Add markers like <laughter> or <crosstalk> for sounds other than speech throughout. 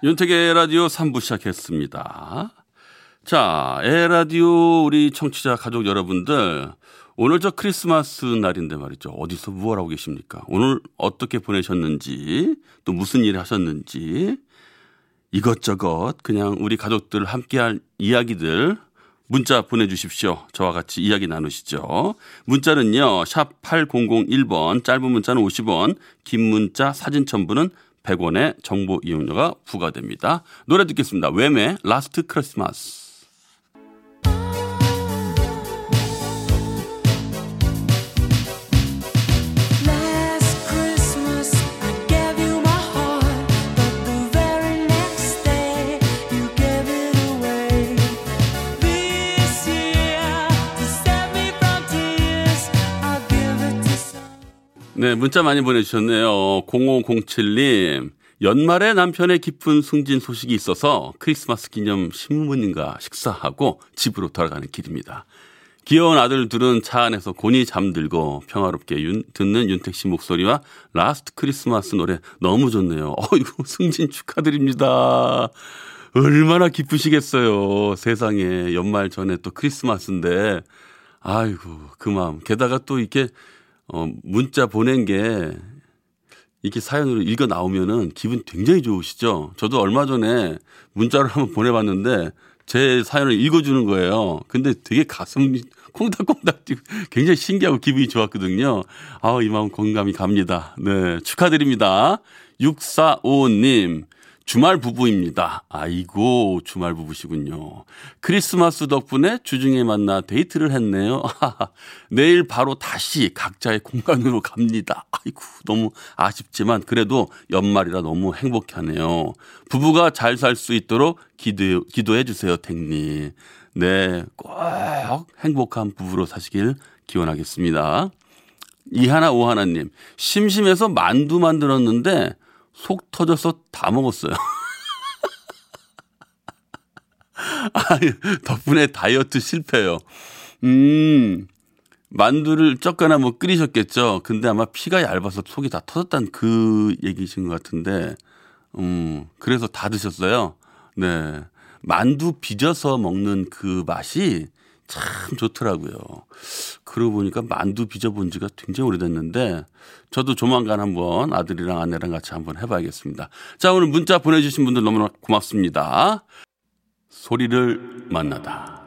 윤택의 라디오 3부 시작했습니다. 자, 에라디오 우리 청취자 가족 여러분들 오늘 저 크리스마스 날인데 말이죠. 어디서 무엇 하고 계십니까? 오늘 어떻게 보내셨는지 또 무슨 일 하셨는지 이것저것 그냥 우리 가족들 함께 할 이야기들 문자 보내주십시오. 저와 같이 이야기 나누시죠. 문자는요. 샵 8001번 짧은 문자는 50원 긴 문자 사진 첨부는 100원의 정보 이용료가 부과됩니다. 노래 듣겠습니다. 웸의 라스트 크리스마스. 네, 문자 많이 보내주셨네요. 0507님. 연말에 남편의 기쁜 승진 소식이 있어서 크리스마스 기념 시부모님과 식사하고 집으로 돌아가는 길입니다. 귀여운 아들 둘은 차 안에서 곤히 잠들고 평화롭게 윤- 듣는 윤택 씨 목소리와 Last Christmas 노래 너무 좋네요. 어이구, <laughs> 승진 축하드립니다. 얼마나 기쁘시겠어요. 세상에 연말 전에 또 크리스마스인데 아이고 그 마음. 게다가 또 이렇게 어 문자 보낸 게 이렇게 사연으로 읽어 나오면은 기분 굉장히 좋으시죠. 저도 얼마 전에 문자를 <laughs> 한번 보내봤는데 제 사연을 읽어주는 거예요. 근데 되게 가슴이 <laughs> 콩닥콩닥 뛰고 굉장히 신기하고 기분이 좋았거든요. 아, 이 마음 공감이 갑니다. 네, 축하드립니다. 6455님. 주말 부부입니다. 아이고, 주말 부부시군요. 크리스마스 덕분에 주중에 만나 데이트를 했네요. 내일 바로 다시 각자의 공간으로 갑니다. 아이고, 너무 아쉽지만 그래도 연말이라 너무 행복해 하네요. 부부가 잘 살 수 있도록 기도, 기도해 주세요, 탱님. 네, 꼭 행복한 부부로 사시길 기원하겠습니다. 이하나 오하나님, 심심해서 만두 만들었는데 속 터져서 다 먹었어요. <laughs> 아, 덕분에 다이어트 실패요. 음, 만두를 쩍거나 뭐 끓이셨겠죠. 근데 아마 피가 얇아서 속이 다 터졌다는 그 얘기신 것 같은데, 음, 그래서 다 드셨어요. 네. 만두 빚어서 먹는 그 맛이 참 좋더라고요. 그러고 보니까 만두 빚어본 지가 굉장히 오래됐는데 저도 조만간 한번 아들이랑 아내랑 같이 한번 해봐야겠습니다. 자, 오늘 문자 보내주신 분들 너무나 고맙습니다. 소리를 만나다.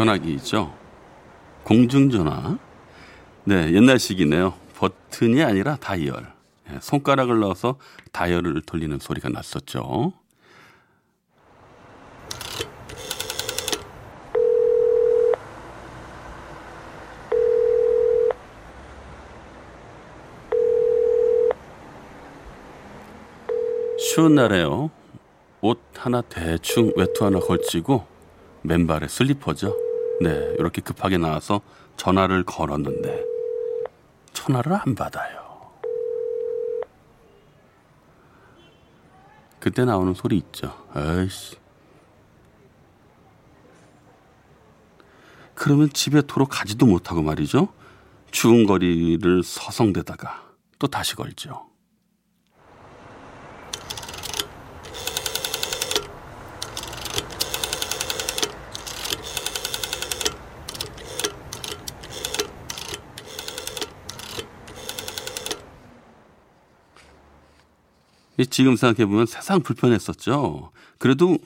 전화기 있죠? 공중전화. 네, 옛날식이네요. 버튼이 아니라 다이얼. 예, 손가락을 넣어서 다이얼을 돌리는 소리가 났었죠. 추운 날에요. 옷 하나 대충 외투 하나 걸치고 맨발에 슬리퍼죠. 네, 이렇게 급하게 나와서 전화를 걸었는데 전화를 안 받아요. 그때 나오는 소리 있죠. 에이씨. 그러면 집에 도로 가지도 못하고 말이죠. 추운 거리를 서성대다가 또 다시 걸죠. 지금 생각해 보면 세상 불편했었죠. 그래도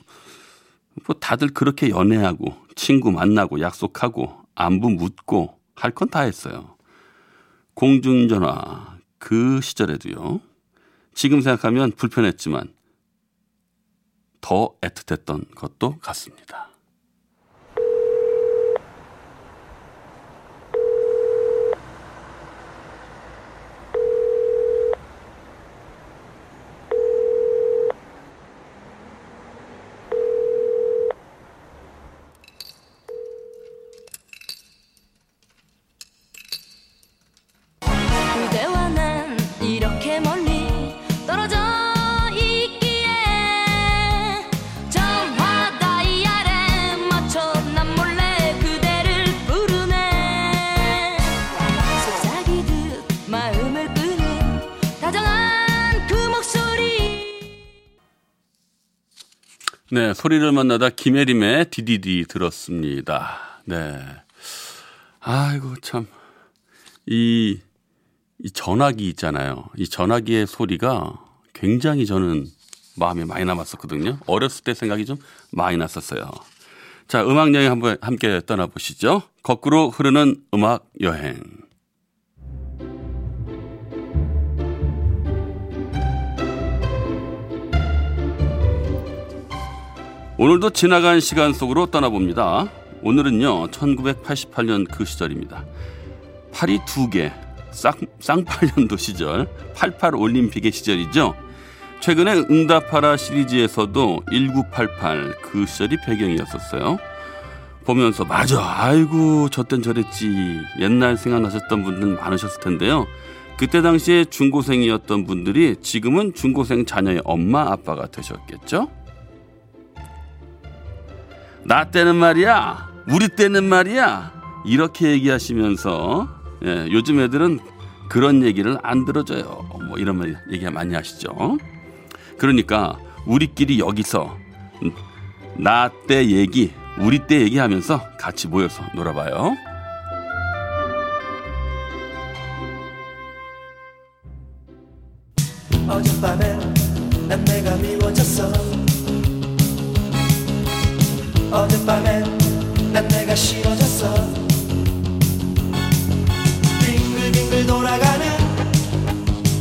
뭐 다들 그렇게 연애하고 친구 만나고 약속하고 안부 묻고 할 건 다 했어요. 공중전화 그 시절에도요. 지금 생각하면 불편했지만 더 애틋했던 것도 같습니다. 네, 소리를 만나다 김혜림의 디디디 들었습니다. 네. 아이고, 참. 이, 이 전화기 있잖아요. 이 전화기의 소리가 굉장히 저는 마음에 많이 남았었거든요. 어렸을 때 생각이 좀 많이 났었어요. 자, 음악 여행 한번 함께 떠나보시죠. 거꾸로 흐르는 음악 여행. 오늘도 지나간 시간 속으로 떠나봅니다. 오늘은요, 1988년 그 시절입니다. 팔이 두 개, 쌍, 쌍팔년도 시절, 88 올림픽의 시절이죠. 최근에 응답하라 시리즈에서도 1988 그 시절이 배경이었었어요. 보면서 맞아, 아이고 저땐 저랬지 옛날 생각나셨던 분들 많으셨을 텐데요. 그때 당시에 중고생이었던 분들이 지금은 중고생 자녀의 엄마 아빠가 되셨겠죠? 나 때는 말이야, 우리 때는 말이야, 이렇게 얘기하시면서 예, 요즘 애들은 그런 얘기를 안 들어줘요. 뭐 이런 말 얘기 많이 하시죠. 그러니까 우리끼리 여기서 나 때 얘기, 우리 때 얘기하면서 같이 모여서 놀아봐요. 어젯밤에 난 내가 미워졌어 어젯밤에 난 내가 싫어졌어. 빙글빙글 돌아가는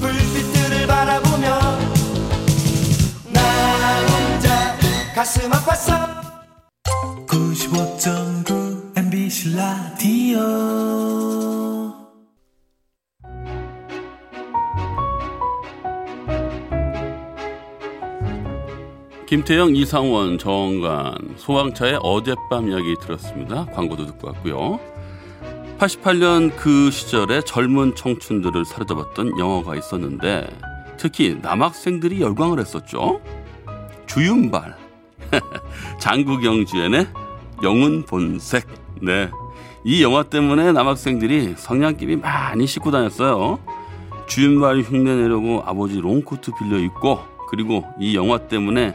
불빛들을 바라보며 나 혼자 가슴 아팠어 김태영, 이상원, 정관, 소왕차의 어젯밤 이야기 들었습니다. 광고도 듣고 왔고요. 88년 그 시절에 젊은 청춘들을 사로잡았던 영화가 있었는데 특히 남학생들이 열광을 했었죠. 주윤발, <laughs> 장국영 주연의 영혼 본색. 네. 이 영화 때문에 남학생들이 성냥개비 많이 싣고 다녔어요. 주윤발 흉내 내려고 아버지 롱코트 빌려 입고 그리고 이 영화 때문에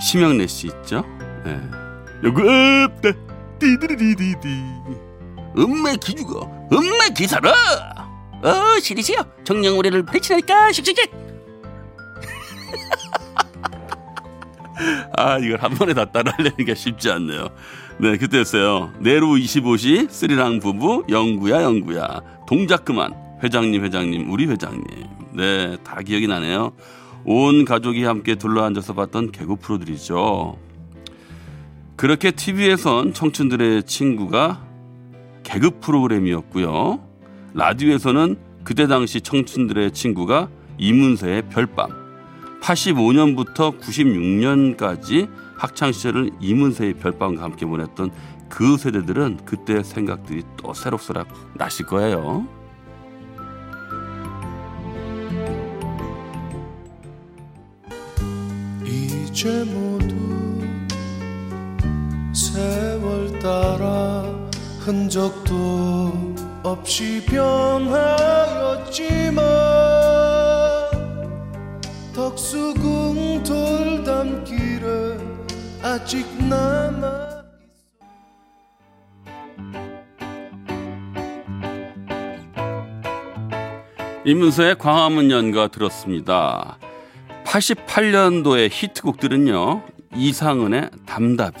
심영래 씨 있죠? 네. 요거 없다. 띠디리디디. 음메 기주가 음메 기사라 어 시리시여 정령우리를 배치하니까 씩씩씩 <laughs> 아, 이걸 한 번에 다 따라하려니까 쉽지 않네요. 네, 그때였어요. 내루 25시, 스리랑 부부, 영구야, 영구야. 동작 그만. 회장님, 회장님, 우리 회장님. 네, 다 기억이 나네요. 온 가족이 함께 둘러앉아서 봤던 개그 프로들이죠. 그렇게 TV에선 청춘들의 친구가 개그 프로그램이었고요. 라디오에서는 그때 당시 청춘들의 친구가 이문세의 별밤. 85년부터 96년까지 학창 시절을 이문세의 별밤과 함께 보냈던 그 세대들은 그때 생각들이 또 새록새록 나실 거예요. 이제 모두 세월 따라 흔적도 없이 변하였지만 덕수궁 돌담길에 아직 남아 이문세의 광화문 연가 들었습니다. 88년도의 히트곡들은요. 이상은의 담다디.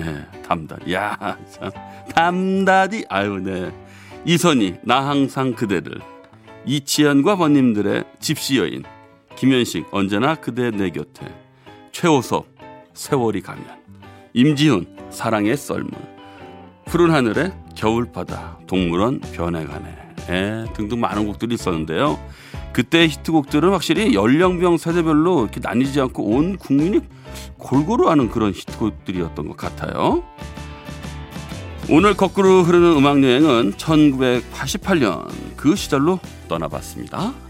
예, 담다디. 야, 참. 담다디. 아유, 네. 이선희, 나 항상 그대를. 이치현과 번님들의 집시 여인. 김현식, 언제나 그대 내 곁에. 최호섭, 세월이 가면. 임지훈, 사랑의 썰물. 푸른 하늘에 겨울바다, 동물원 변해가네. 예, 등등 많은 곡들이 있었는데요. 그때 히트곡들은 확실히 연령별 세대별로 이렇게 나뉘지 않고 온 국민이 골고루 아는 그런 히트곡들이었던 것 같아요. 오늘 거꾸로 흐르는 음악 여행은 1988년 그 시절로 떠나봤습니다.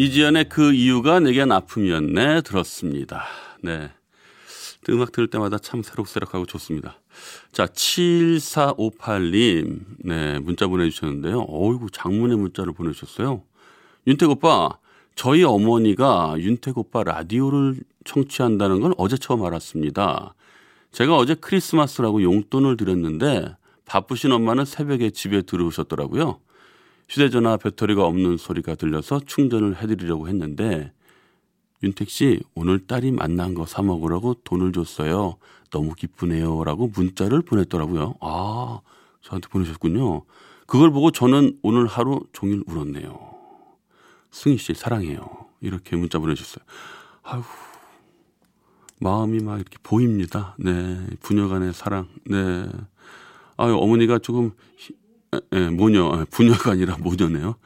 이지연의 그 이유가 내겐 아픔이었네 들었습니다. 네. 음악 들을 때마다 참 새록새록하고 좋습니다. 자, 7458님, 네, 문자 보내주셨는데요. 어이구, 장문의 문자를 보내주셨어요. 윤택 오빠, 저희 어머니가 윤택 오빠 라디오를 청취한다는 건 어제 처음 알았습니다. 제가 어제 크리스마스라고 용돈을 드렸는데 바쁘신 엄마는 새벽에 집에 들어오셨더라고요. 휴대전화 배터리가 없는 소리가 들려서 충전을 해드리려고 했는데 윤택 씨 오늘 딸이 만난 거 사 먹으라고 돈을 줬어요. 너무 기쁘네요라고 문자를 보냈더라고요. 아 저한테 보내셨군요. 그걸 보고 저는 오늘 하루 종일 울었네요. 승희 씨 사랑해요. 이렇게 문자 보내주셨어요. 아유 마음이 막 이렇게 보입니다. 네 부녀간의 사랑. 네 아유 어머니가 조금 히- 에, 에, 모녀 아, 부녀가 아니라 모녀네요.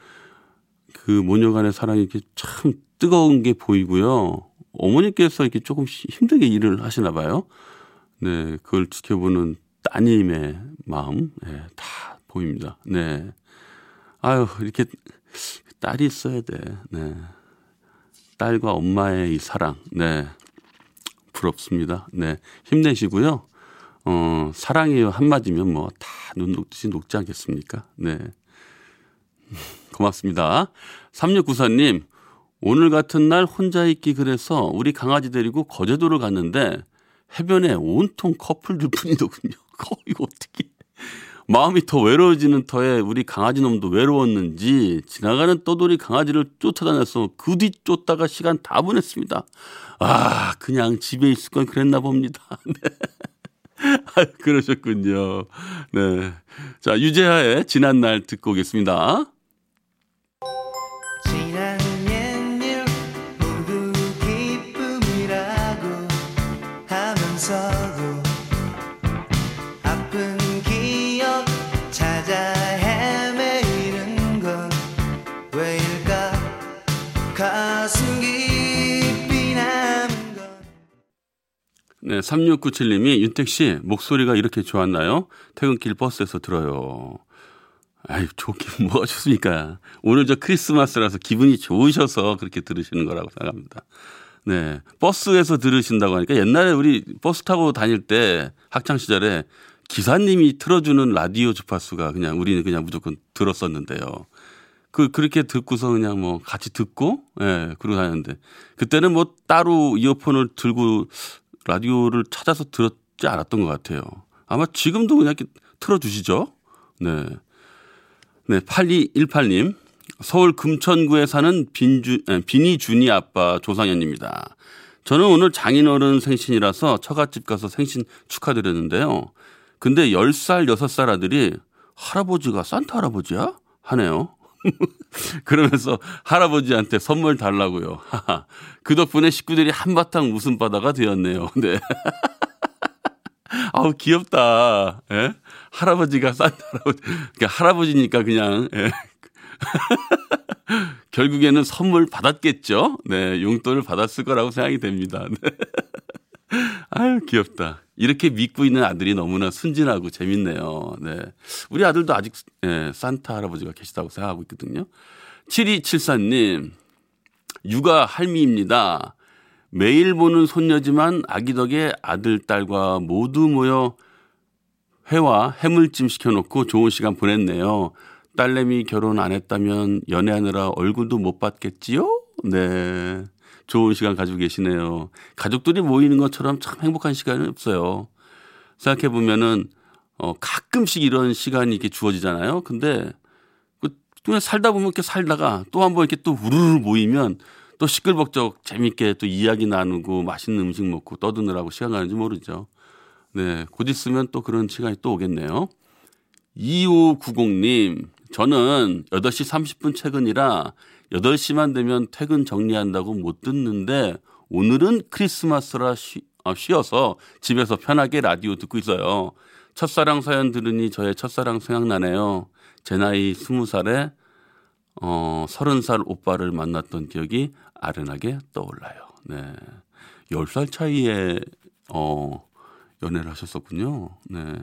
그 모녀 간의 사랑이 이렇게 참 뜨거운 게 보이고요. 어머니께서 이렇게 조금 시- 힘들게 일을 하시나 봐요. 네, 그걸 지켜보는 따님의 마음, 네, 다 보입니다. 네. 아유, 이렇게 딸이 있어야 돼. 네. 딸과 엄마의 이 사랑, 네. 부럽습니다. 네. 힘내시고요. 어, 사랑해요 한마디면 뭐 다 눈 녹듯이 녹지 않겠습니까? 네. 고맙습니다. 3694님, 오늘 같은 날 혼자 있기 그래서 우리 강아지 데리고 거제도를 갔는데 해변에 온통 커플들 뿐이더군요. 거 <laughs> 이거 어떻게. 마음이 더 외로워지는 터에 우리 강아지 놈도 외로웠는지 지나가는 떠돌이 강아지를 쫓아다녀서 그 뒤 쫓다가 시간 다 보냈습니다. 아, 그냥 집에 있을 건 그랬나 봅니다. <laughs> 네. <laughs> 아, 그러셨군요. 네. 자, 유재하의 지난 날 듣고 오겠습니다. 3697님이 윤택 씨 목소리가 이렇게 좋았나요? 퇴근길 버스에서 들어요. 아유, 좋긴 <laughs> 뭐가 좋습니까? 오늘 저 크리스마스라서 기분이 좋으셔서 그렇게 들으시는 거라고 생각합니다. 네. 버스에서 들으신다고 하니까 옛날에 우리 버스 타고 다닐 때 학창 시절에 기사님이 틀어주는 라디오 주파수가 그냥 우리는 그냥 무조건 들었었는데요. 그, 그렇게 듣고서 그냥 뭐 같이 듣고, 예, 그러고 다녔는데 그때는 뭐 따로 이어폰을 들고 라디오를 찾아서 들었지 않았던 것 같아요. 아마 지금도 그냥 이렇게 틀어주시죠? 네. 네, 8218님. 서울 금천구에 사는 빈주, 에, 비니 준이 아빠 조상현입니다. 저는 오늘 장인어른 생신이라서 처갓집 가서 생신 축하드렸는데요. 근데 10살, 6살 아들이 할아버지가 산타 할아버지야? 하네요. <laughs> 그러면서 할아버지한테 선물 달라고요. 그 덕분에 식구들이 한바탕 웃음바다가 되었네요. <laughs> 네. 아우 귀엽다. 예? 할아버지가 산타 할아버지. 그러니까 할아버지니까 그냥 예. <laughs> 결국에는 선물 받았겠죠. 네, 용돈을 받았을 거라고 생각이 됩니다. 네. 아유 귀엽다. 이렇게 믿고 있는 아들이 너무나 순진하고 재밌네요. 네, 우리 아들도 아직 예, 산타 할아버지가 계시다고 생각하고 있거든요. 7274님 육아 할미입니다. 매일 보는 손녀지만 아기 덕에 아들, 딸과 모두 모여 회와 해물찜 시켜놓고 좋은 시간 보냈네요. 딸내미 결혼 안 했다면 연애하느라 얼굴도 못 봤겠지요? 네. 좋은 시간 가지고 계시네요. 가족들이 모이는 것처럼 참 행복한 시간은 없어요. 생각해 보면은, 어, 가끔씩 이런 시간이 이렇게 주어지잖아요. 근데, 그 그냥 살다 보면 이렇게 살다가 또 한번 이렇게 또 우르르 모이면 또 시끌벅적 재밌게 또 이야기 나누고 맛있는 음식 먹고 떠드느라고 시간 가는지 모르죠. 네. 곧 있으면 또 그런 시간이 또 오겠네요. 2590님, 저는 8시 30분 퇴근이라 8시만 되면 퇴근 정리한다고 못 듣는데 오늘은 크리스마스라 쉬, 아, 쉬어서 집에서 편하게 라디오 듣고 있어요. 첫사랑 사연 들으니 저의 첫사랑 생각나네요. 제 나이 20살에 어, 30살 오빠를 만났던 기억이 아련하게 떠올라요. 네. 10살 차이에 어, 연애를 하셨었군요. 네.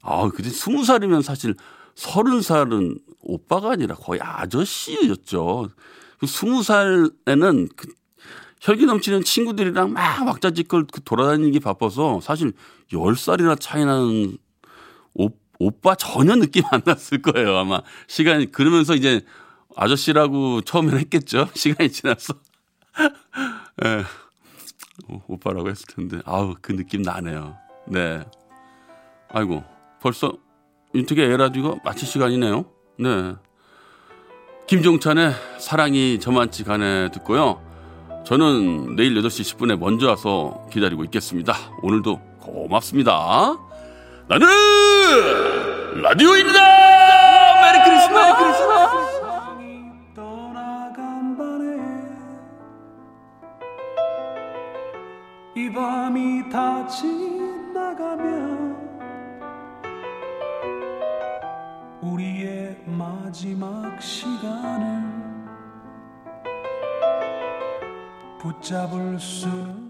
아, 근데 20살이면 사실 30살은 오빠가 아니라 거의 아저씨였죠. 그 20살에는 그 혈기 넘치는 친구들이랑 막 왁자지껄 그 돌아다니기 바빠서 사실 10살이나 차이 나는 오, 오빠 전혀 느낌 안 났을 거예요. 아마 시간이 그러면서 이제 아저씨라고 처음에는 했겠죠. <laughs> 시간이 지나서. <laughs> 예. 오, 오빠라고 했을 텐데. 아우, 그 느낌 나네요. 네. 아이고, 벌써 윤택의 에라디오가 마칠 시간이네요. 네. 김종찬의 사랑이 저만치 가네 듣고요. 저는 내일 8시 10분에 먼저 와서 기다리고 있겠습니다. 오늘도 고맙습니다. 나는 라디오입니다! 메리 크리스마스! 떠나간 밤에 이 밤이 다 지나가면 우리의 마지막 시간을 붙잡을 수는